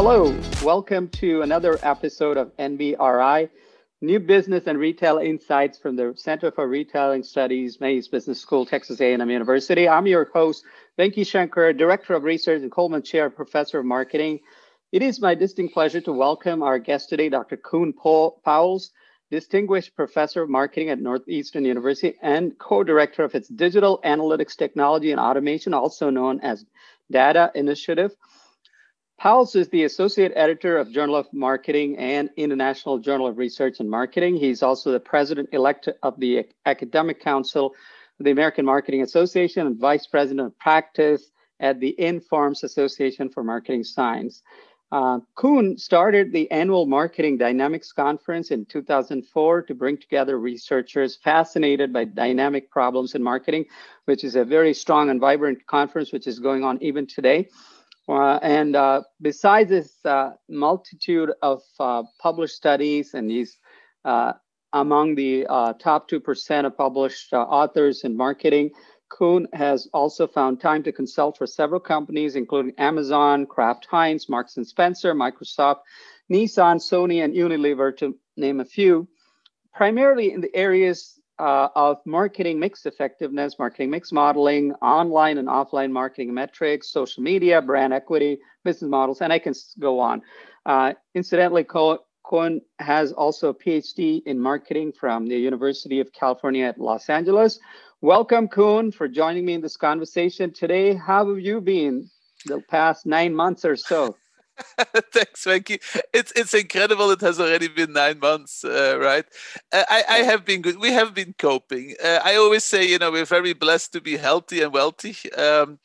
Hello, welcome to another episode of NBRI, New Business and Retail Insights from the Center for Retailing Studies, Mays Business School, Texas A&M University. I'm your host, Venki Shankar, Director of Research and Coleman Chair, Professor of Marketing. It is my distinct pleasure to welcome our guest today, Dr. Koen Pauwels, Distinguished Professor of Marketing at Northeastern University and co-director of its Digital Analytics Technology and Automation, also known as Data Initiative. Pauwels is the associate editor of Journal of Marketing and International Journal of Research and Marketing. He's also the president elect of the Academic Council of the American Marketing Association and Vice President of Practice at the Informs Association for Marketing Science. Uh, Koen started the annual Marketing Dynamics Conference in 2004 to bring together researchers fascinated by dynamic problems in marketing, which is a very strong and vibrant conference, which is going on even today. Uh, and uh, besides this uh, multitude of uh, published studies and he's uh, among the uh, top 2% of published authors in marketing. Koen has also found time to consult for several companies, including Amazon, Kraft Heinz, Marks and Spencer, Microsoft, Nissan, Sony, and Unilever, to name a few, primarily in the areas uh, of marketing mix effectiveness, marketing mix modeling, online and offline marketing metrics, social media, brand equity, business models, and I can go on. Uh, incidentally, Koen has also a PhD in marketing from the University of California at Los Angeles. Welcome, Koen, for joining me in this conversation today. How have you been the past nine months or so? Thanks, Venki. It's it's incredible. It has already been nine months, uh, right? Uh, I I have been good. We have been coping. Uh, I always say, you know, we're very blessed to be healthy and wealthy. Um,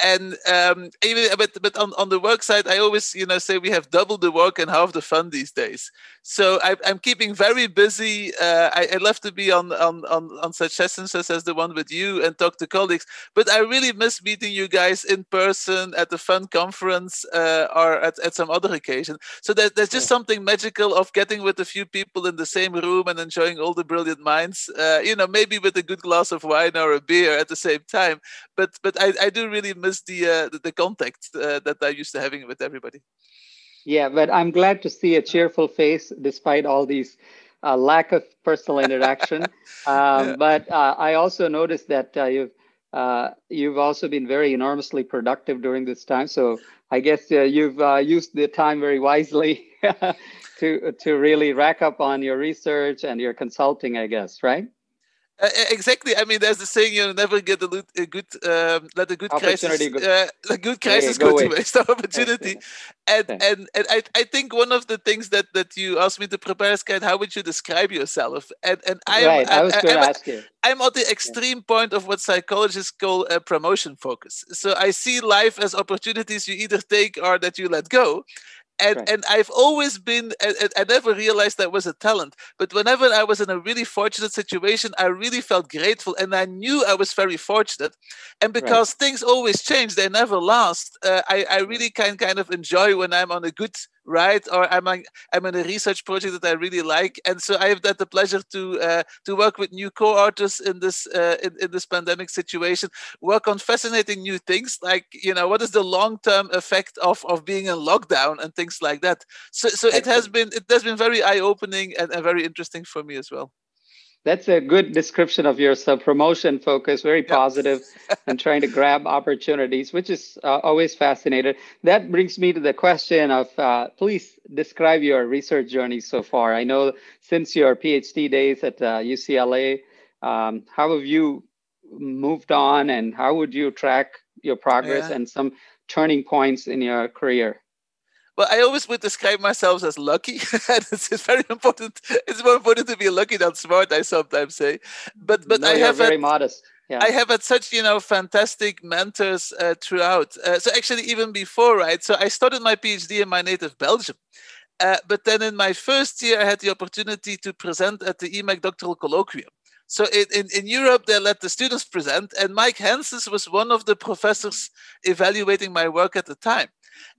and um, even but but on, on the work side, I always you know say we have double the work and half the fun these days. So I, am keeping very busy. Uh, I, I, love to be on, on on on such sessions as the one with you and talk to colleagues. But I really miss meeting you guys in person at the fun conference uh, or at, at some other occasion. So there, there's just yeah. something magical of getting with a few people in the same room and enjoying all the brilliant minds. Uh, you know, maybe with a good glass of wine or a beer at the same time. But but I, I do really miss the uh, the, the, contact uh, that I used to having with everybody. Yeah, but I'm glad to see a cheerful face despite all these uh, lack of personal interaction. um, yeah. But uh, I also noticed that uh, you've uh, you've also been very enormously productive during this time. So I guess you've used the time very wisely to to really rack up on your research and your consulting. I guess, right? Uh, exactly. I mean, there's the saying: you never get a, a good um, let a good crisis. Uh, a good crisis go, go to waste opportunity. and and and I, I think one of the things that that you asked me to prepare is kind how would you describe yourself? And and I right. I, I was going to ask you. I'm at the extreme yeah. point of what psychologists call a promotion focus. So I see life as opportunities you either take or that you let go and right. and I've always been I, I, never realized that was a talent but whenever I was in a really fortunate situation I really felt grateful and I knew I was very fortunate and because right. things always change they never last uh, I, I really can kind of enjoy when I'm on a good right? Or I'm a, I'm in a research project that I really like, and so I have had the pleasure to uh, to work with new co-authors in this uh, in, in this pandemic situation, work on fascinating new things like you know what is the long-term effect of of being in lockdown and things like that. So so it has been it has been very eye-opening and, and very interesting for me as well. That's a good description of your self promotion focus, very positive and trying to grab opportunities, which is uh, always fascinating. That brings me to the question of uh, please describe your research journey so far. I know since your PhD days at uh, UCLA, um, how have you moved on and how would you track your progress yeah. and some turning points in your career? Well, I always would describe myself as lucky. it's very important. It's more important to be lucky than smart. I sometimes say, but but no, I have very had, modest. Yeah. I have had such you know fantastic mentors uh, throughout. Uh, so actually, even before, right? So I started my PhD in my native Belgium. Uh, but then in my first year, I had the opportunity to present at the EMAC Doctoral Colloquium. So in, in, in, Europe, they let the students present, and Mike Hanssens was one of the professors evaluating my work at the time.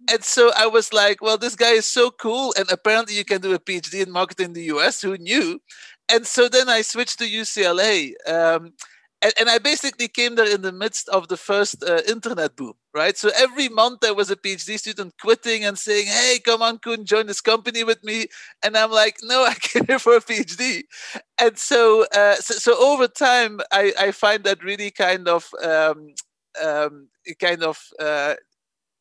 And so I was like, well, this guy is so cool. And apparently you can do a PhD in marketing in the US. Who knew? And so then I switched to UCLA. Um, and, and I basically came there in the midst of the first uh, internet boom, right? So every month there was a PhD student quitting and saying, "Hey, come on, Koen, join this company with me." And I'm like, "No, I came here for a PhD." And so, uh, so, so, over time, I, I find that really kind of um, um, kind of uh,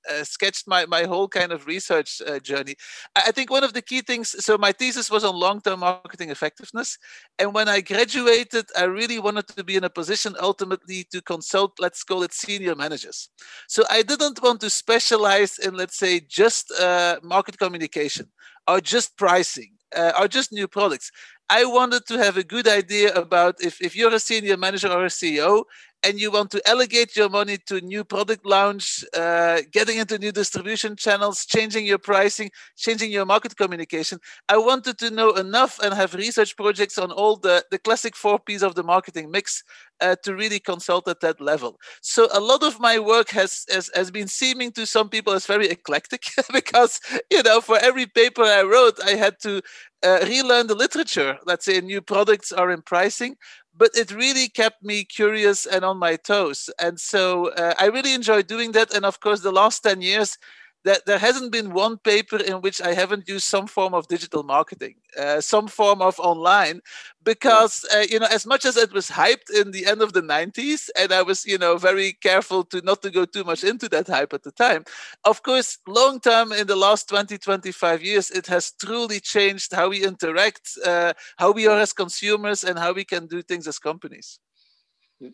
uh, sketched my, my whole kind of research uh, journey. I think one of the key things, so my thesis was on long term marketing effectiveness. And when I graduated, I really wanted to be in a position ultimately to consult, let's call it senior managers. So I didn't want to specialize in, let's say, just uh, market communication or just pricing uh, or just new products. I wanted to have a good idea about if, if you're a senior manager or a CEO and you want to allocate your money to new product launch, uh, getting into new distribution channels, changing your pricing, changing your market communication. I wanted to know enough and have research projects on all the, the classic four P's of the marketing mix uh, to really consult at that level. So a lot of my work has, has, has been seeming to some people as very eclectic because, you know, for every paper I wrote, I had to uh, relearn the literature, let's say new products are in pricing but it really kept me curious and on my toes. And so uh, I really enjoy doing that. And of course, the last 10 years, that there hasn't been one paper in which I haven't used some form of digital marketing, uh, some form of online, because uh, you know, as much as it was hyped in the end of the 90s, and I was you know very careful to not to go too much into that hype at the time. Of course, long term in the last 20, 25 years, it has truly changed how we interact, uh, how we are as consumers, and how we can do things as companies.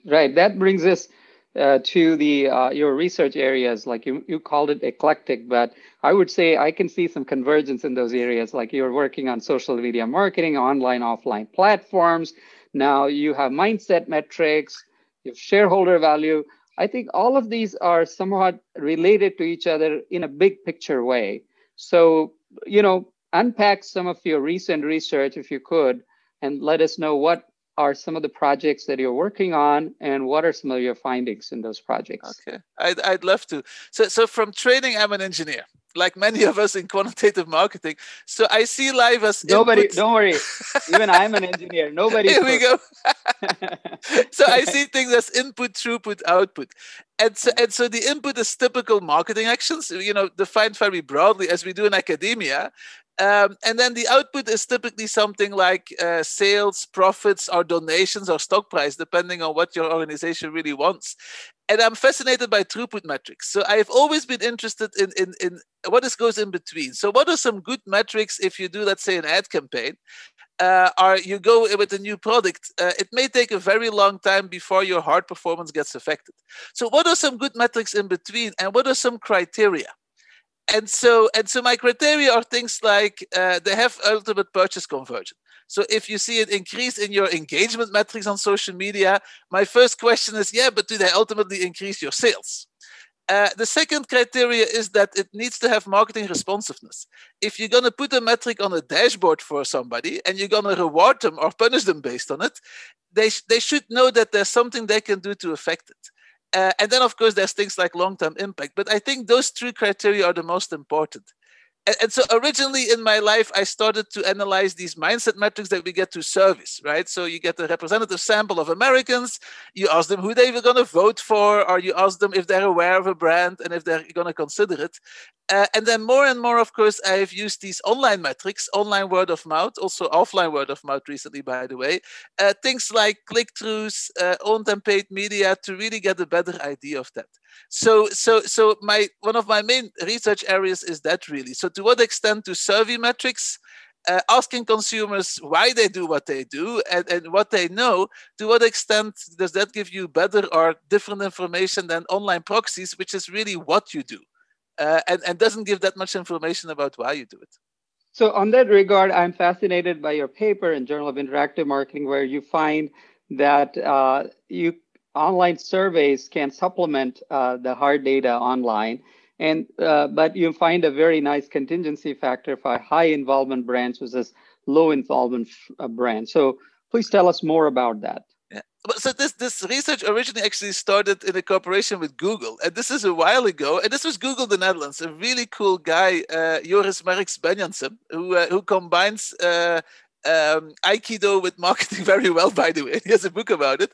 Right. That brings us uh, to the uh, your research areas like you, you called it eclectic but i would say i can see some convergence in those areas like you're working on social media marketing online offline platforms. Now you have mindset metrics you have shareholder value. I think all of these are somewhat related to each other in a big picture way. So you know unpack some of your recent research if you could and let us know what are some of the projects that you're working on and what are some of your findings in those projects? Okay. I'd, I'd love to. So, so from training i'm an engineer like many of us in quantitative marketing. So i see live as nobody input. don't worry. Even i'm an engineer. Nobody here we go. So i see things as input throughput output. And so, and so the input is typical marketing actions. You know defined very broadly as we do in academia um, and then the output is typically something like uh, sales, profits, or donations or stock price, depending on what your organization really wants. And I'm fascinated by throughput metrics. So I've always been interested in, in, in what is goes in between. So what are some good metrics if you do, let's say, an ad campaign? Uh, or you go with a new product, uh, it may take a very long time before your hard performance gets affected. So, what are some good metrics in between, and what are some criteria? And so and so my criteria are things like uh, they have ultimate purchase conversion so if you see an increase in your engagement metrics on social media my first question is yeah but do they ultimately increase your sales uh, the second criteria is that it needs to have marketing responsiveness. If you're going to put a metric on a dashboard for somebody and you're going to reward them or punish them based on it, they, sh- they should know that there's something they can do to affect it. Uh, and then, of course, there's things like long term impact. But I think those three criteria are the most important and, and, so originally in my life i started to analyze these mindset metrics that we get to service right? So you get a representative sample of americans. You ask them who they were going to vote for or you ask them if they're aware of a brand and if they're going to consider it. Uh, and then more and more of course i've used these online metrics online word of mouth also offline word of mouth recently by the way. Uh, things like click-throughs uh, owned and paid media to really get a better idea of that so so so my one of my main research areas is that really so to what extent do survey metrics uh, asking consumers why they do what they do and, and what they know, to what extent does that give you better or different information than online proxies, which is really what you do, uh, and, and doesn't give that much information about why you do it? So, on that regard, I'm fascinated by your paper in Journal of Interactive Marketing, where you find that uh, you online surveys can supplement uh, the hard data online and uh, but you find a very nice contingency factor for high involvement brands versus low involvement uh, brands so please tell us more about that yeah. So this this research originally actually started in a cooperation with Google, and this is a while ago. And this was Google the Netherlands, a really cool guy, uh, Joris Merks-Benjaminsen, who uh, who combines uh, um, Aikido with marketing very well, by the way. He has a book about it.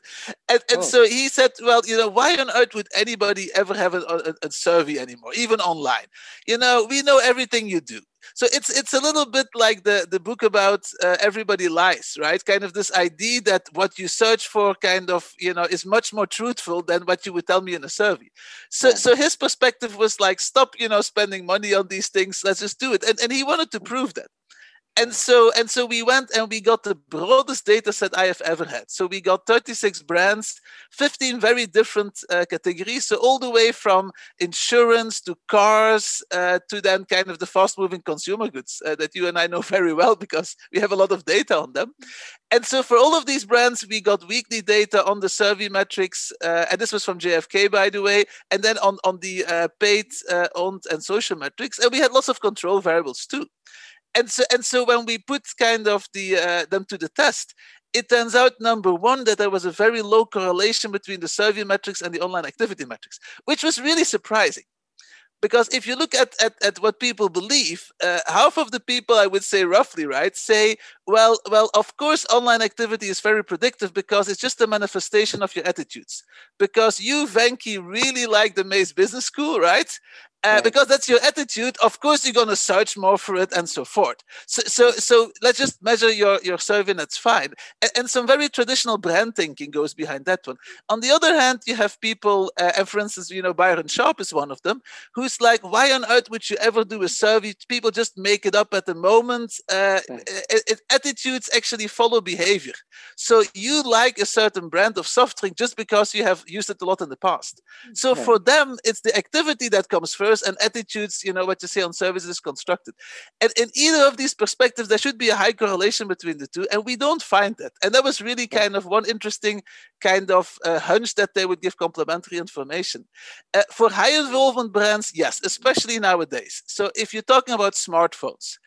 And, and oh. so he said, well, you know, why on earth would anybody ever have a, a, a survey anymore, even online? You know, we know everything you do so it's it's a little bit like the the book about uh, everybody lies right kind of this idea that what you search for kind of you know is much more truthful than what you would tell me in a survey so yeah. so his perspective was like stop you know spending money on these things let's just do it and, and he wanted to prove that and so and so we went and we got the broadest data set I have ever had. So we got 36 brands, 15 very different uh, categories. So all the way from insurance to cars uh, to then kind of the fast-moving consumer goods uh, that you and I know very well because we have a lot of data on them. And so for all of these brands, we got weekly data on the survey metrics, uh, and this was from GfK by the way, and then on on the uh, paid, uh, owned, and social metrics, and we had lots of control variables too and so and so when we put kind of the uh, them to the test it turns out number one that there was a very low correlation between the survey metrics and the online activity metrics which was really surprising. Because if you look at, at, at what people believe uh, half of the people i would say roughly right say well well of course online activity is very predictive because it's just a manifestation of your attitudes. Because you venki really like the Mays business school right uh, right. because that's your attitude of course you're going to search more for it and so forth. So so, so let's just measure your your survey that's fine. And, and, some very traditional brand thinking goes behind that one. On the other hand you have people uh, and for instance you know byron sharp is one of them who's like why on earth would you ever do a survey? People just make it up at the moment. Uh, it, it, attitudes actually follow behavior. So you like a certain brand of soft drink just because you have used it a lot in the past. So for them it's the activity that comes first and attitudes, you know, what you say on services is constructed. And in either of these perspectives, there should be a high correlation between the two. And we don't find that. And that was really kind of one interesting kind of uh, hunch that they would give complementary information. Uh, for high involvement brands, yes, especially nowadays. So if you're talking about smartphones,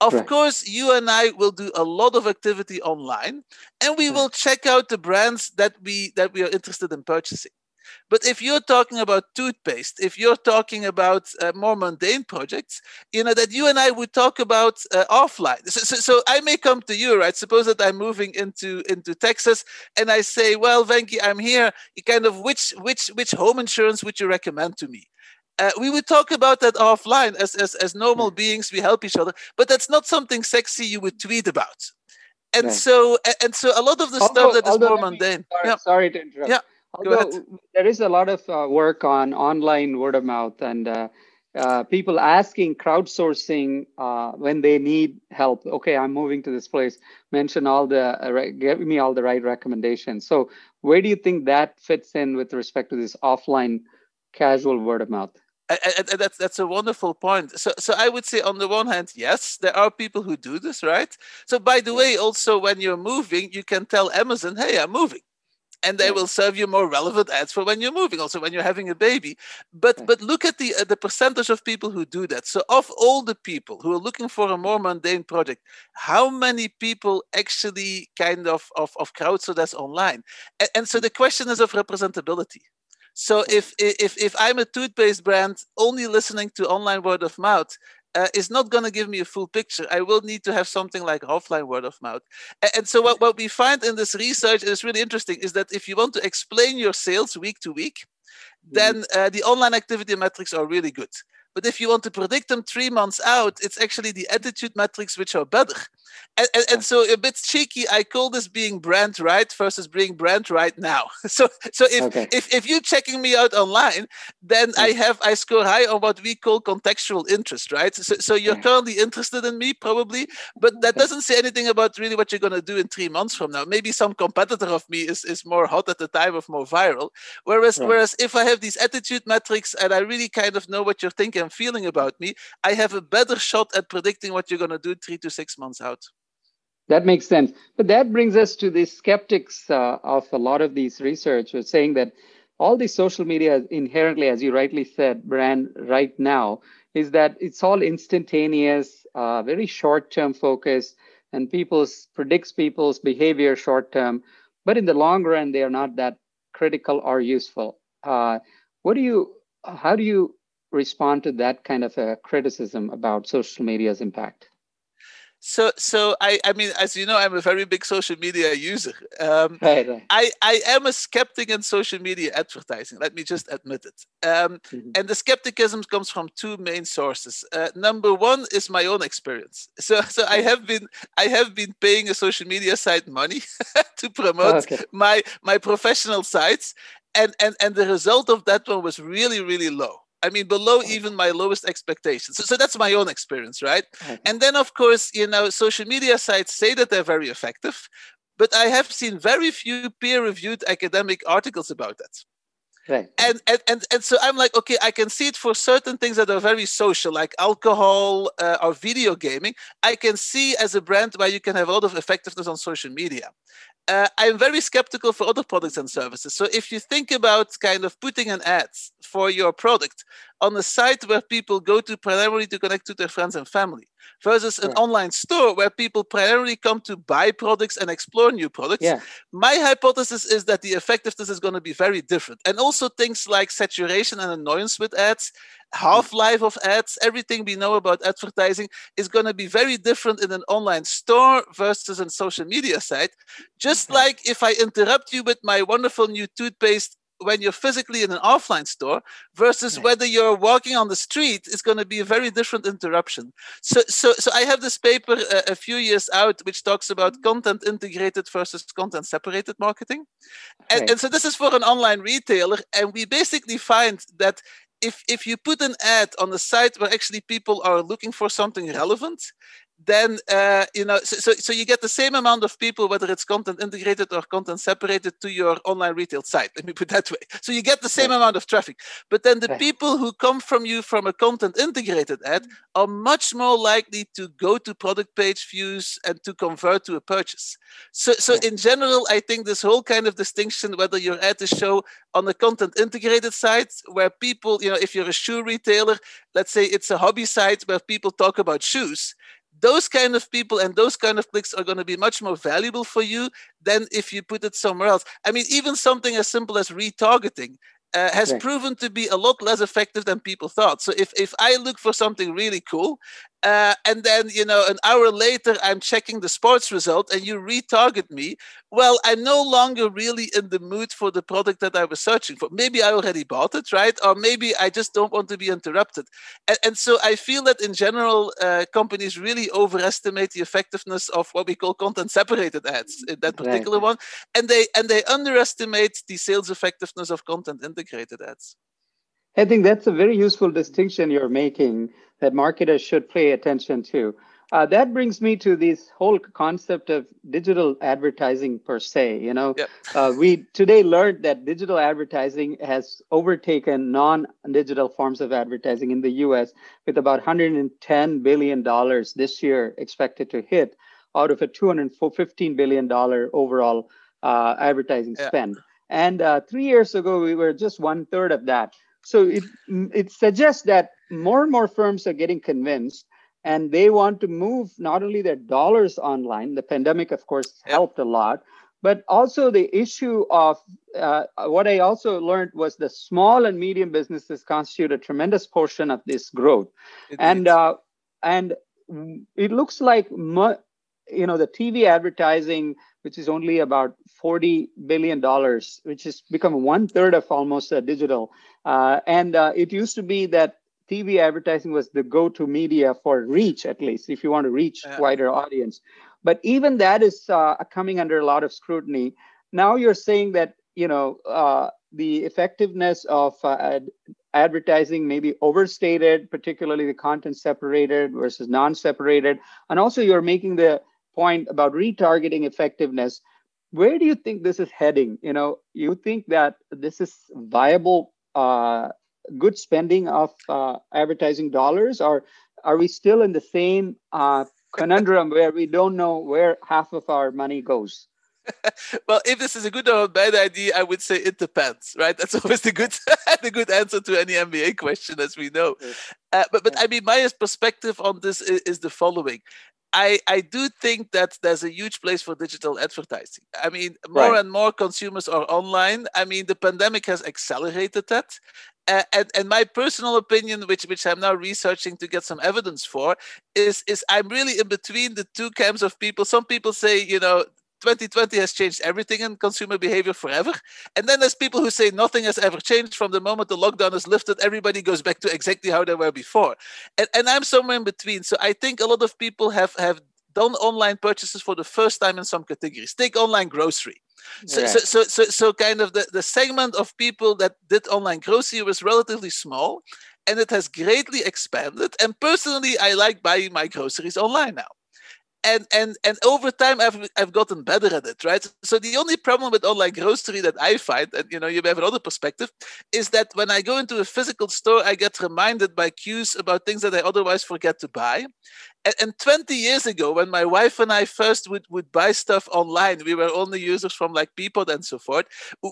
of right. course, you and I will do a lot of activity online, and we right. will check out the brands that we that we are interested in purchasing. But if you're talking about toothpaste, if you're talking about uh, more mundane projects, you know, that you and I would talk about uh, offline. So, so, so, I may come to you, right? Suppose that I'm moving into, into Texas and I say, well, Venki, I'm here. You kind of, which, which, which home insurance would you recommend to me? Uh, we would talk about that offline as, as, as normal mm. beings we help each other but that's not something sexy you would tweet about and so and so a lot of the although, stuff that is more mundane sorry, yeah. sorry to interrupt yeah Although there is a lot of uh, work on online word of mouth and uh, uh, people asking crowdsourcing uh, when they need help. Okay, I'm moving to this place. Mention all the, uh, give me all the right recommendations. So, where do you think that fits in with respect to this offline casual word of mouth? that's that's a wonderful point. So so I would say on the one hand, yes, there are people who do this, right? So by the way, also when you're moving, you can tell Amazon, "Hey, I'm moving." And they will serve you more relevant ads for when you're moving also when you're having a baby. But but look at the uh, the percentage of people who do that. So of all the people who are looking for a more mundane project how many people actually kind of of, of crowdsource that's online? And, and so the question is of representability. So if if if I'm a toothpaste brand only listening to online word of mouth, uh, is not going to give me a full picture. I will need to have something like offline word of mouth. And, and so what, what we find in this research is really interesting is that if you want to explain your sales week to week, mm-hmm. then uh, the online activity metrics are really good. But if you want to predict them three months out, it's actually the attitude metrics which are better. And, and, and, so a bit cheeky, I call this being brand right versus being brand right now. So so if okay. if, if you're checking me out online, then yeah. I mm. have I score high on what we call contextual interest, right? So, so you're yeah. currently interested in me, probably, but that doesn't say anything about really what you're gonna do in three months from now. Maybe some competitor of me is, is more hot at the time of more viral. Whereas yeah. whereas if I have these attitude metrics and I really kind of know what you're thinking and feeling about me, I have a better shot at predicting what you're gonna do three to six months out. That makes sense. But that brings us to the skeptics uh, of a lot of these researchers saying that all the social media inherently, as you rightly said, brand right now, is that it's all instantaneous, uh, very short-term focus, and people's predicts people's behavior short-term. But in the long run, they are not that critical or useful. Uh, what do you? How do you respond to that kind of a criticism about social media's impact? So, so I, I mean, as you know, I'm a very big social media user. Um, right, right. I, I am a skeptic in social media advertising. Let me just admit it. Um, mm-hmm. And the skepticism comes from two main sources. Uh, number one is my own experience. So, so I have been, I have been paying a social media site money to promote okay. my my professional sites, and and and the result of that one was really really low. I mean, below even my lowest expectations. So, so that's my own experience, right? And then, of course, you know, social media sites say that they're very effective, but I have seen very few peer-reviewed academic articles about that. Right. And, and and and so I'm like, okay, I can see it for certain things that are very social, like alcohol uh, or video gaming. I can see as a brand where you can have a lot of effectiveness on social media. Uh, I'm very skeptical for other products and services. So if you think about kind of putting an ad for your product on a site where people go to primarily to connect to their friends and family, versus an online store where people primarily come to buy products and explore new products, yeah. my hypothesis is that the effectiveness is going to be very different. And also things like saturation and annoyance with ads, half-life of ads, everything we know about advertising is going to be very different in an online store versus a social media site. Just like if I interrupt you with my wonderful new toothpaste when you're physically in an offline store versus right. whether you're walking on the street is going to be a very different interruption. So, so, so I have this paper uh, a few years out which talks about content integrated versus content separated marketing, and, right. and so this is for an online retailer, and we basically find that if if you put an ad on a site where actually people are looking for something relevant then uh, you know so, so, so you get the same amount of people whether it's content integrated or content separated to your online retail site let me put that way so you get the same right. amount of traffic but then the right. people who come from you from a content integrated ad mm. are much more likely to go to product page views and to convert to a purchase so so in general i think this whole kind of distinction whether your ad is show on a content integrated site where people you know if you're a shoe retailer let's say it's a hobby site where people talk about shoes those kind of people and those kind of clicks are going to be much more valuable for you than if you put it somewhere else. I mean, even something as simple as retargeting uh, has right. proven to be a lot less effective than people thought. So if, if I look for something really cool uh, and then, you know, an hour later, I'm checking the sports result and you retarget me. Well, I'm no longer really in the mood for the product that I was searching for. Maybe I already bought it, right? Or maybe I just don't want to be interrupted. And, and so I feel that in general, uh, companies really overestimate the effectiveness of what we call content separated ads in that particular right. one. And they, and they underestimate the sales effectiveness of content integrated ads. I think that's a very useful distinction you're making that marketers should pay attention to. Uh, that brings me to this whole concept of digital advertising per se. You know, yep. uh, we today learned that digital advertising has overtaken non-digital forms of advertising in the U.S. with about 110 billion dollars this year expected to hit out of a 215 billion dollar overall uh, advertising yeah. spend. And uh, three years ago, we were just one third of that. So it it suggests that more and more firms are getting convinced and they want to move not only their dollars online. The pandemic, of course, helped a lot, but also the issue of uh, what I also learned was the small and medium businesses constitute a tremendous portion of this growth, it and uh, and it looks like you know the TV advertising which is only about $40 billion, which has become one third of almost uh, digital. Uh, and uh, it used to be that TV advertising was the go to media for reach, at least, if you want to reach yeah. wider audience. But even that is uh, coming under a lot of scrutiny. Now you're saying that, you know, uh, the effectiveness of uh, ad- advertising may be overstated, particularly the content separated versus non separated. And also, you're making the point about retargeting effectiveness where do you think this is heading you know you think that this is viable uh, good spending of uh, advertising dollars? Or are we still in the same uh, conundrum where we don't know where half of our money goes? Well, if this is a good or a bad idea, I would say it depends, right? That's always the good the good answer to any MBA question, as we know. Uh, but but I mean, my perspective on this is, is the following: I, I do think that there's a huge place for digital advertising. I mean, more right. and more consumers are online. I mean, the pandemic has accelerated that. Uh, and, and my personal opinion, which which I'm now researching to get some evidence for, is is I'm really in between the two camps of people. Some people say, you know, 2020 has changed everything in consumer behavior forever. And then there's people who say nothing has ever changed from the moment the lockdown is lifted, everybody goes back to exactly how they were before. And, and I'm somewhere in between. So I think a lot of people have, have done online purchases for the first time in some categories. Take online grocery. So, so, so, so, so, kind of the, the segment of people that did online grocery was relatively small and it has greatly expanded. And personally, I like buying my groceries online now. And, and and over time I've I've gotten better at it, right? So the only problem with online grocery that I find, and you know, you have another perspective, is that when I go into a physical store, I get reminded by cues about things that I otherwise forget to buy and, and 20 years ago when my wife and i first would, would buy stuff online we were only users from like peapod and so forth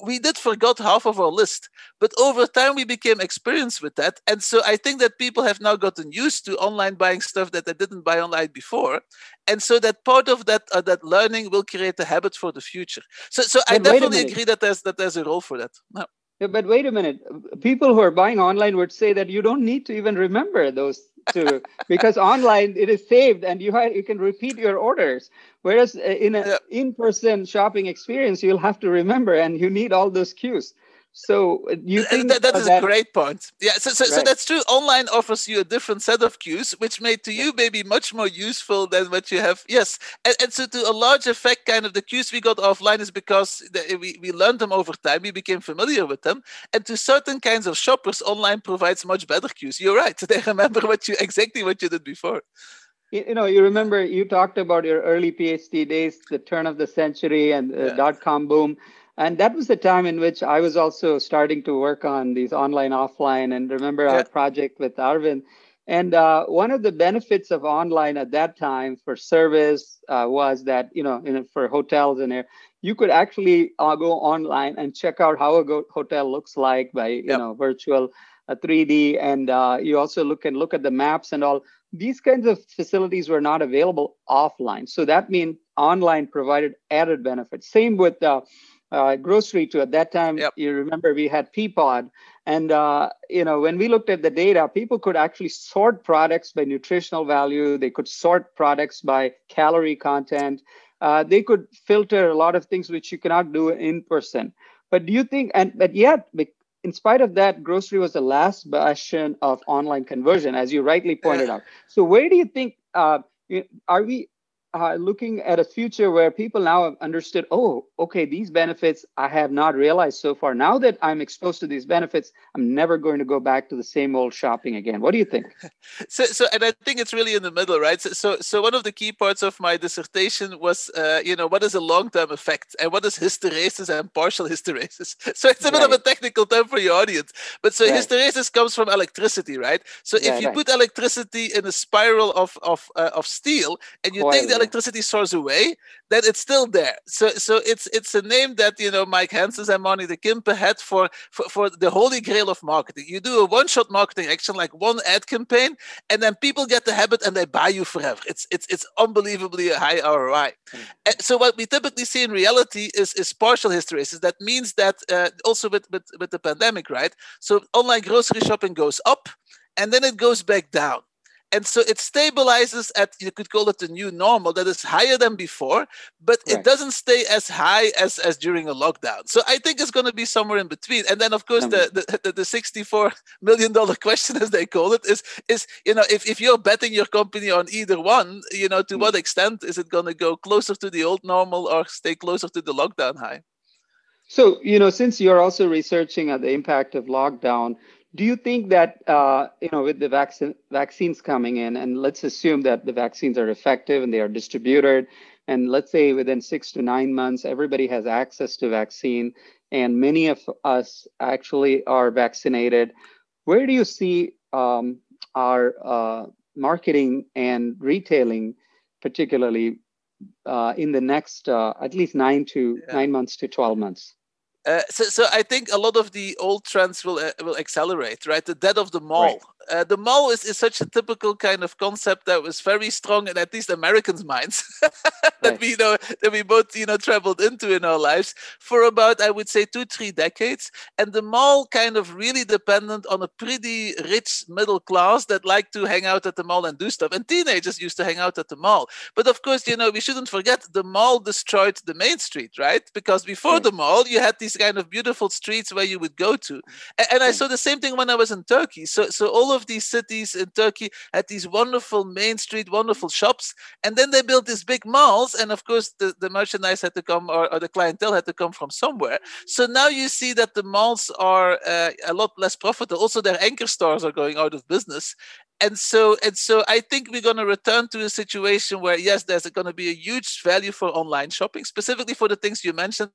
we did forgot half of our list. But over time we became experienced with that. And so i think that people have now gotten used to online buying stuff that they didn't buy online before. And so that part of that uh, that learning will create a habit for the future. So so i definitely agree that there's that there's a role for that. No. Yeah, but wait a minute. People who are buying online would say that you don't need to even remember those two because online it is saved and you you can repeat your orders. Whereas uh, in an yeah. in-person shopping experience, you'll have to remember and you need all those cues. So uh, you think that, that is that, a great point. Yeah, so, so, right. so that's true. Online offers you a different set of cues, which may to you maybe much more useful than what you have. Yes, and, and so to a large effect, kind of the cues we got offline is because we, we learned them over time. We became familiar with them, and to certain kinds of shoppers, online provides much better cues. You're right. They remember what you exactly what you did before you know, you remember you talked about your early PhD days, the turn of the century, and the yeah. dot com boom. And that was the time in which I was also starting to work on these online, offline, and remember yeah. our project with Arvind. And uh, one of the benefits of online at that time for service uh, was that, you know, in, for hotels and air, you could actually uh, go online and check out how a go- hotel looks like by, you yep. know, virtual 3D. Uh, and uh, you also look and look at the maps and all. These kinds of facilities were not available offline. So that means online provided added benefits. Same with uh, grocery too. At that time, yep. you remember we had Peapod, and uh, you know when we looked at the data, people could actually sort products by nutritional value. They could sort products by calorie content. Uh, they could filter a lot of things which you cannot do in person. But do you think? And but yet, in spite of that, grocery was the last bastion of online conversion, as you rightly pointed out. So where do you think? Uh, are we uh, looking at a future where people now have understood, oh, okay, these benefits I have not realized so far. Now that I'm exposed to these benefits, I'm never going to go back to the same old shopping again. What do you think? so, so, and I think it's really in the middle, right? So, so, so one of the key parts of my dissertation was, uh, you know, what is a long-term effect and what is hysteresis and partial hysteresis? So it's a right. bit of a technical term for your audience, but so right. hysteresis comes from electricity, right? So if you right. put electricity in a spiral of of uh, of steel and you Coil, take the electricity source away, that it's still there. So so it's it's a name that you know Mike Hanssens and Marnik Dekimpe had for, for for the holy grail of marketing. You do a one-shot marketing action like one ad campaign, and then people get the habit and they buy you forever. It's it's it's unbelievably a high ROI. Mm. so what we typically see in reality is is partial hysteresis. That means that uh, also with, with with the pandemic, right? So online grocery shopping goes up, and then it goes back down and so it stabilizes at you could call it the new normal that is higher than before but right. it doesn't stay as high as as during a lockdown so i think it's going to be somewhere in between and then of course the, the the 64 million dollar question as they call it is is you know if, if you're betting your company on either one you know to mm. what extent is it going to go closer to the old normal or stay closer to the lockdown high so you know since you're also researching the impact of lockdown do you think that uh, you know with the vaccine vaccines coming in, and let's assume that the vaccines are effective and they are distributed, and let's say within six to nine months everybody has access to vaccine, and many of us actually are vaccinated, where do you see um, our uh, marketing and retailing, particularly uh, in the next uh, at least nine to yeah. nine months to twelve months? Uh, so, so I think a lot of the old trends will uh, will accelerate, right? The death of the mall, Uh, the mall is, is such a typical kind of concept that was very strong in at least Americans' minds that we you know that we both you know traveled into in our lives for about I would say two three decades, and the mall kind of really dependent on a pretty rich middle class that like to hang out at the mall and do stuff, and teenagers used to hang out at the mall. But of course, you know we shouldn't forget the mall destroyed the main street, right? Because before the mall, you had these kind of beautiful streets where you would go to, and, and I saw the same thing when I was in Turkey. So so all of these cities in Turkey had these wonderful main street, wonderful shops, and then they built these big malls, and of course the, the merchandise had to come or, or the clientele had to come from somewhere. So now you see that the malls are uh, a lot less profitable. Also, their anchor stores are going out of business, and so and so i think we're going to return to a situation where yes there's going to be a huge value for online shopping specifically for the things you mentioned.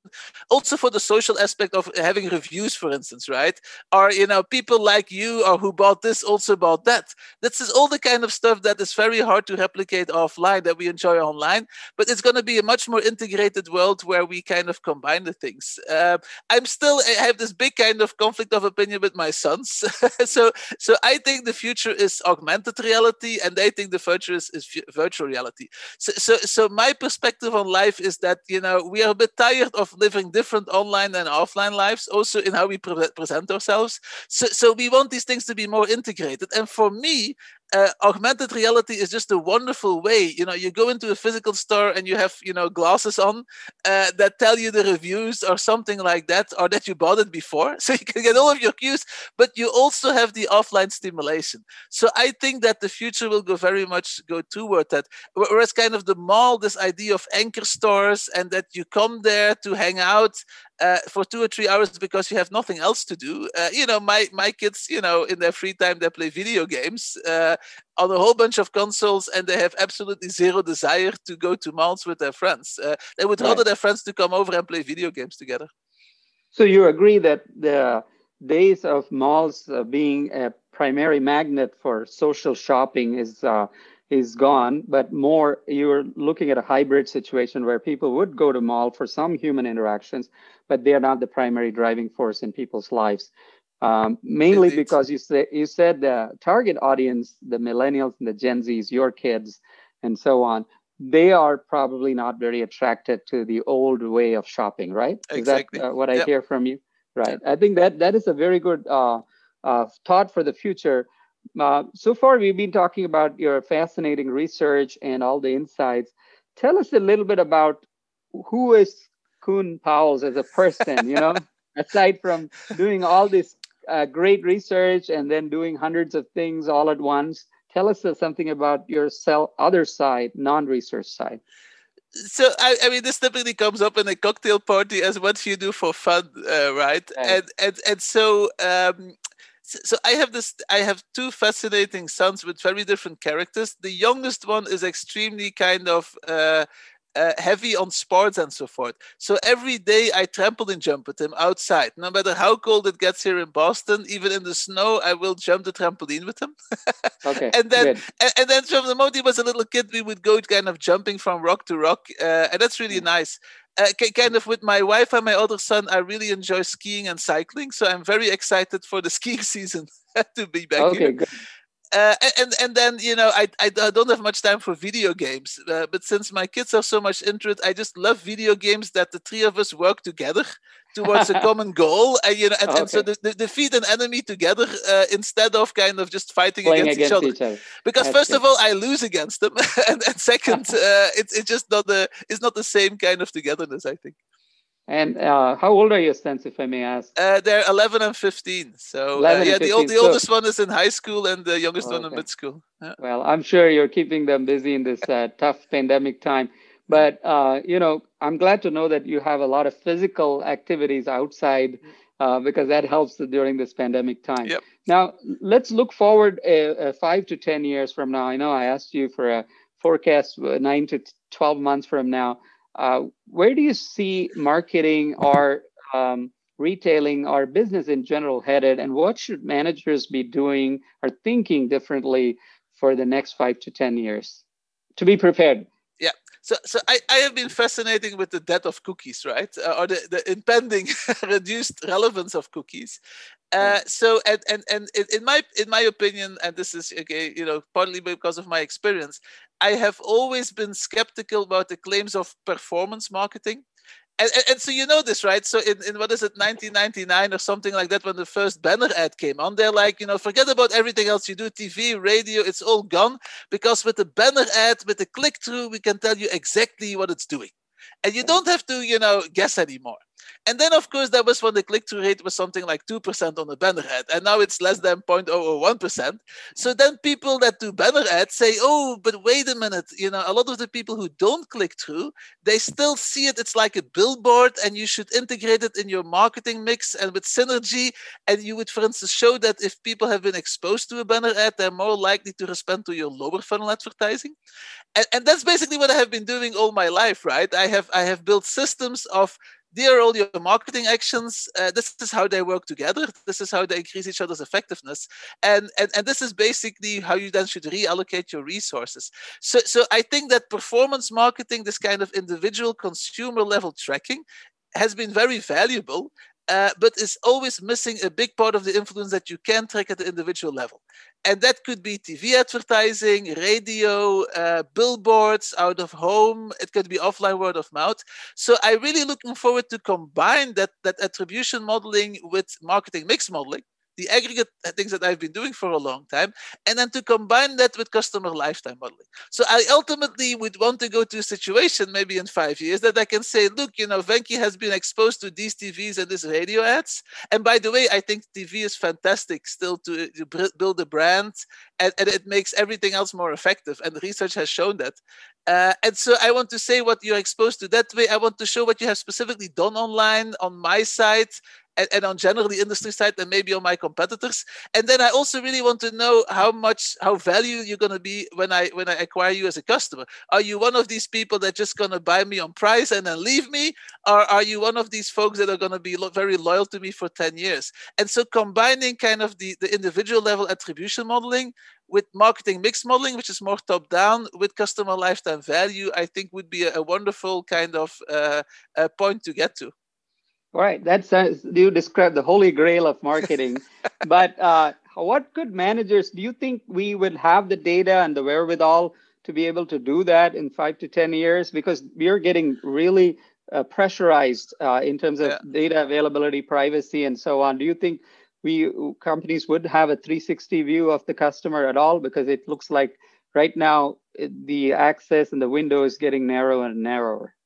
Also for the social aspect of having reviews for instance right? Or you know people like you or who bought this also bought that. This is all the kind of stuff that is very hard to replicate offline that we enjoy online but it's going to be a much more integrated world where we kind of combine the things. Uh, i'm still i have this big kind of conflict of opinion with my sons. So so i think the future is reality, and they think the future is, is virtual reality. So, so, so my perspective on life is that you know we are a bit tired of living different online and offline lives, also in how we pre- present ourselves. So, so we want these things to be more integrated. And for me, uh, augmented reality is just a wonderful way. You know, you go into a physical store and you have, you know, glasses on uh, that tell you the reviews or something like that, or that you bought it before. So you can get all of your cues, but you also have the offline stimulation. So I think that the future will go very much go toward that. Whereas kind of the mall, this idea of anchor stores and that you come there to hang out uh, for two or three hours because you have nothing else to do. Uh, you know, my my kids, you know, in their free time they play video games uh, on a whole bunch of consoles, and they have absolutely zero desire to go to malls with their friends. Uh, they would right. rather their friends to come over and play video games together. So you agree that the days of malls uh, being a primary magnet for social shopping is uh, is gone, but more you're looking at a hybrid situation where people would go to mall for some human interactions, but they are not the primary driving force in people's lives. Um, mainly because you said you said the target audience, the millennials and the Gen Zs, your kids, and so on, they are probably not very attracted to the old way of shopping, right? Exactly. Is that uh, what I yep. hear from you? Right. Yep. I think that that is a very good uh, uh, thought for the future uh, so far, we've been talking about your fascinating research and all the insights. Tell us a little bit about who is Koen Pauwels as a person, you know, aside from doing all this uh, great research and then doing hundreds of things all at once. Tell us something about your cell, other side, non-research side so I, I, mean this typically comes up in a cocktail party as what you do for fun uh, right? right? and and and so um, so I have this I have two fascinating sons with very different characters. The youngest one is extremely kind of uh, uh, heavy on sports and so forth. So every day I trampoline jump with him outside. No matter how cold it gets here in Boston, even in the snow, I will jump the trampoline with him. okay. And then and, and, then from the moment he was a little kid, we would go kind of jumping from rock to rock, uh, and that's really nice uh, kind of with my wife and my other son, I really enjoy skiing and cycling. So I'm very excited for the skiing season to be back okay, here. Good. Uh, and and then you know I, I don't have much time for video games, uh, but since my kids are so much into it, I just love video games that the three of us work together towards a common goal, and you know, and, okay. and so defeat an enemy together uh, instead of kind of just fighting against, against, each, other. Each other. Because That's first of all, I lose against them, and, and second, uh, it's it's just not the it's not the same kind of togetherness. I think. And uh, how old are your sons, if I may ask? Uh, they're 11 and 15. So, uh, yeah, 15. the, old, the so, oldest one is in high school and the youngest okay. one in mid school. Yeah. Well, I'm sure you're keeping them busy in this uh, tough pandemic time. But, uh, you know, I'm glad to know that you have a lot of physical activities outside uh, because that helps during this pandemic time. Yep. Now, let's look forward five to 10 years from now. I know I asked you for a forecast nine to 12 months from now uh, where do you see marketing or um, retailing or business in general headed, and what should managers be doing or thinking differently for the next five to 10 years to be prepared? Yeah. So, so I, I have been fascinating with the death of cookies, right? Uh, or the, the impending reduced relevance of cookies. Uh, so and, and and in my in my opinion, and this is okay, you know, partly because of my experience, I have always been skeptical about the claims of performance marketing. And, and, and, so you know this, right? So in, in what is it, 1999 or something like that, when the first banner ad came on, they're like, you know, forget about everything else you do, TV, radio, it's all gone. Because with the banner ad, with the click through, we can tell you exactly what it's doing. And you don't have to, you know, guess anymore. And then, of course, that was when the click-through rate was something like 2% on the banner ad. And now it's less than 0.001%. So then people that do banner ads say, oh, but wait a minute. You know, a lot of the people who don't click through, they still see it. It's like a billboard and you should integrate it in your marketing mix and with synergy. And you would, for instance, show that if people have been exposed to a banner ad, they're more likely to respond to your lower funnel advertising. And, and that's basically what I have been doing all my life, right? I have I have built systems of there are all your marketing actions. Uh, this is how they work together. This is how they increase each other's effectiveness. And, and, and this is basically how you then should reallocate your resources. So, so I think that performance marketing, this kind of individual consumer level tracking, has been very valuable uh, but is always missing a big part of the influence that you can track at the individual level. And that could be TV advertising, radio, uh, billboards, out of home. It could be offline word of mouth. So I'm really looking forward to combine that, that attribution modeling with marketing mix modeling the aggregate things that I've been doing for a long time, and then to combine that with customer lifetime modeling. So I ultimately would want to go to a situation maybe in five years that I can say, look, you know, Venki has been exposed to these TVs and these radio ads. And by the way, I think TV is fantastic still to, to build a brand and, and, it makes everything else more effective. And research has shown that. Uh, and so I want to say what you're exposed to that way. I want to show what you have specifically done online on my site and, and on generally industry side and maybe on my competitors. And then I also really want to know how much how value you're going to be when I when I acquire you as a customer. Are you one of these people that just going to buy me on price and then leave me, or are you one of these folks that are going to be lo- very loyal to me for 10 years? And so combining kind of the, the individual level attribution modeling with marketing mix modeling, which is more top down, with customer lifetime value, I think would be a, a wonderful kind of uh, point to get to. Right. That's uh, you describe the holy grail of marketing. but uh, what could managers do you think we will have the data and the wherewithal to be able to do that in five to 10 years? Because we are getting really uh, pressurized uh, in terms of yeah. data availability, privacy, and so on. Do you think we companies would have a 360 view of the customer at all? Because it looks like right now the access and the window is getting narrower and narrower.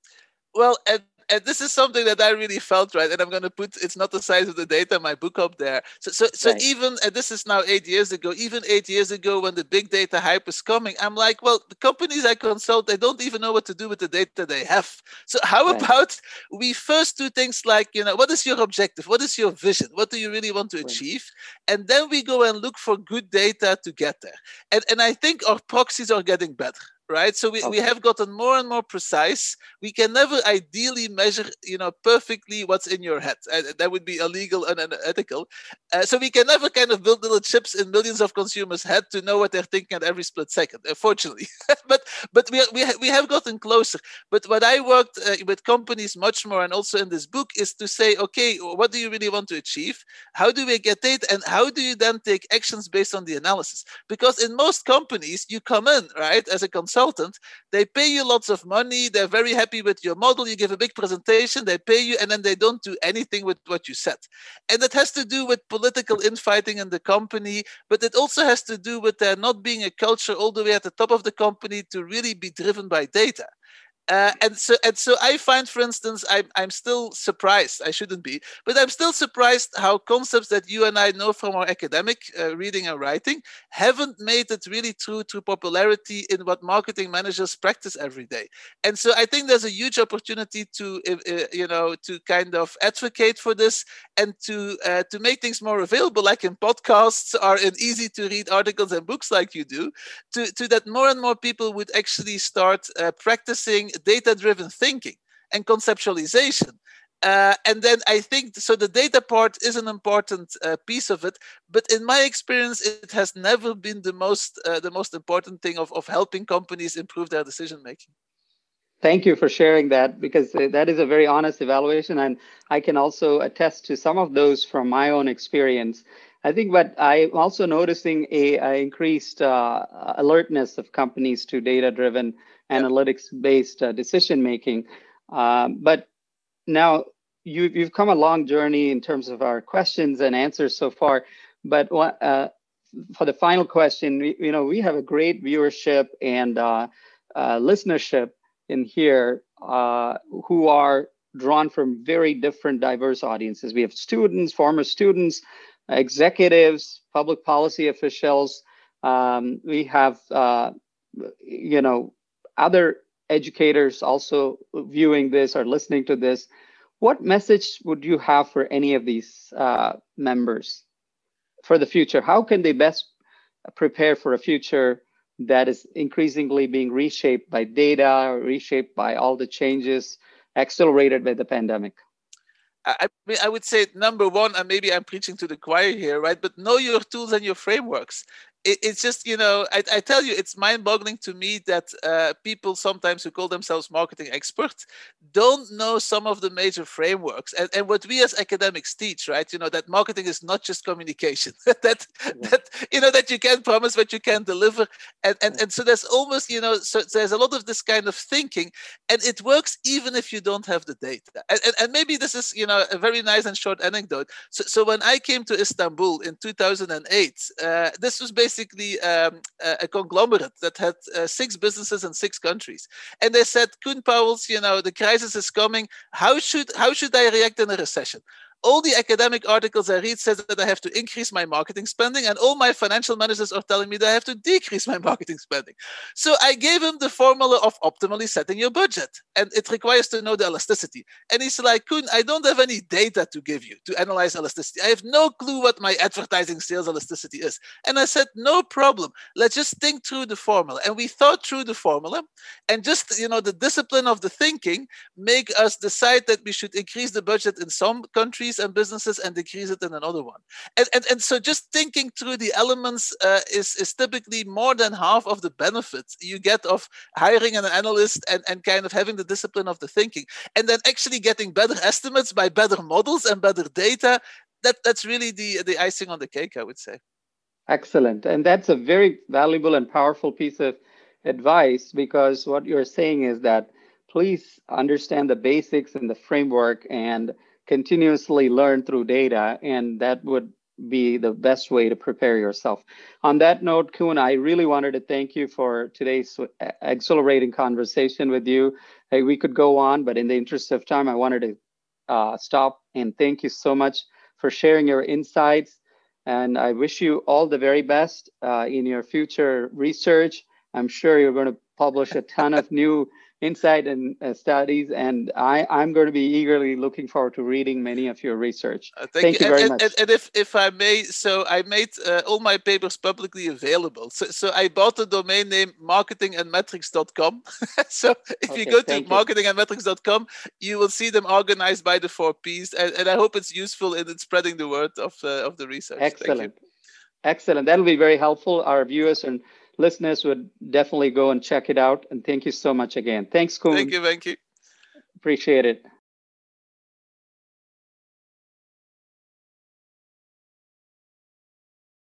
Well, at and this is something that I really felt right, and I'm going to put it's not the size of the data my book up there. So, so, so right. even and this is now eight years ago. Even eight years ago, when the big data hype is coming, I'm like, well, the companies I consult, they don't even know what to do with the data they have. So, how right. about we first do things like, you know, what is your objective? What is your vision? What do you really want to right. achieve? And then we go and look for good data to get there. And and I think our proxies are getting better right? So we, okay. we have gotten more and more precise. We can never ideally measure, you know, perfectly what's in your head. Uh, that would be illegal and unethical. Uh, so we can never kind of build little chips in millions of consumers' head to know what they're thinking at every split second, unfortunately. but but we, we, we have gotten closer. But what I worked uh, with companies much more, and also in this book, is to say, okay, what do you really want to achieve? How do we get data? And how do you then take actions based on the analysis? Because in most companies, you come in, right, as a consultant consultant. They pay you lots of money. They're very happy with your model. You give a big presentation, they pay you, and then they don't do anything with what you said. And it has to do with political infighting in the company, but it also has to do with there not being a culture all the way at the top of the company to really be driven by data. Uh, and so and so I find, for instance, I'm I'm still surprised. I shouldn't be, but I'm still surprised how concepts that you and I know from our academic uh, reading and writing haven't made it really true to popularity in what marketing managers practice every day. And so I think there's a huge opportunity to uh, you know to kind of advocate for this and to uh, to make things more available, like in podcasts or in easy to read articles and books, like you do, to to that more and more people would actually start uh, practicing data driven thinking and conceptualization. Uh, and then I think so. The data part is an important uh, piece of it, but in my experience, it has never been the most uh, the most important thing of, of helping companies improve their decision making. Thank you for sharing that because uh, that is a very honest evaluation. And I can also attest to some of those from my own experience. I think, but I'm also noticing a, a increased uh, alertness of companies to data-driven, analytics-based uh, decision making. Um, but now you, you've come a long journey in terms of our questions and answers so far. But uh, for the final question, we, you know, we have a great viewership and uh, uh, listenership in here uh, who are drawn from very different diverse audiences. We have students, former students, executives, public policy officials. Um, we have, uh, you know, other educators also viewing this or listening to this. What message would you have for any of these uh, members for the future? How can they best prepare for a future that is increasingly being reshaped by data, reshaped by all the changes accelerated by the pandemic? I mean, I would say number one, and maybe I'm preaching to the choir here, right? But know your tools and your frameworks it, it's just you know I, I, tell you it's mind-boggling to me that uh, people sometimes who call themselves marketing experts don't know some of the major frameworks. And, and what we as academics teach right you know that marketing is not just communication. That yeah. that you know that you can promise but you can deliver. And and, and so there's almost you know so there's a lot of this kind of thinking and it works even if you don't have the data. And, and, and maybe this is you know a very nice and short anecdote. So, so when i came to istanbul in 2008 uh, this was basically basically um, a conglomerate that had uh, six businesses in six countries, and they said, Koen Pauwels, you know, the crisis is coming. How should how should I react in a recession?" All the academic articles I read says that I have to increase my marketing spending, and all my financial managers are telling me that I have to decrease my marketing spending. So I gave him the formula of optimally setting your budget, and it requires to know the elasticity. And he's like, I don't have any data to give you to analyze elasticity. I have no clue what my advertising sales elasticity is. And I said, no problem. Let's just think through the formula. And we thought through the formula, and just you know the discipline of the thinking make us decide that we should increase the budget in some countries and businesses and decrease it in another one. And, and, and so just thinking through the elements uh, is, is typically more than half of the benefits you get of hiring an analyst and, and kind of having the discipline of the thinking. And then actually getting better estimates by better models and better data. That, that's really the, the icing on the cake, I would say. Excellent. And that's a very valuable and powerful piece of advice because what you're saying is that please understand the basics and the framework and continuously learn through data, and that would be the best way to prepare yourself. On that note, Koen, I really wanted to thank you for today's exhilarating conversation with you. Hey, we could go on, but in the interest of time, I wanted to uh, stop and thank you so much for sharing your insights. And I wish you all the very best uh, in your future research. I'm sure you're going to publish a ton of new insight and uh, studies, and I, I'm going to be eagerly looking forward to reading many of your research. Uh, thank, thank, you, you very and, much. And, and, if, if I may, so I made uh, all my papers publicly available. So, so I bought the domain name marketingandmetrics.com. so if okay, you go to marketingandmetrics.com, you will see them organized by the four Ps, and, and I hope it's useful in spreading the word of, uh, of the research. Excellent. Excellent. That'll be very helpful. Our viewers and listeners would definitely go and check it out. And thank you so much again. Thanks, Koen. Thank you. Thank you. Appreciate it.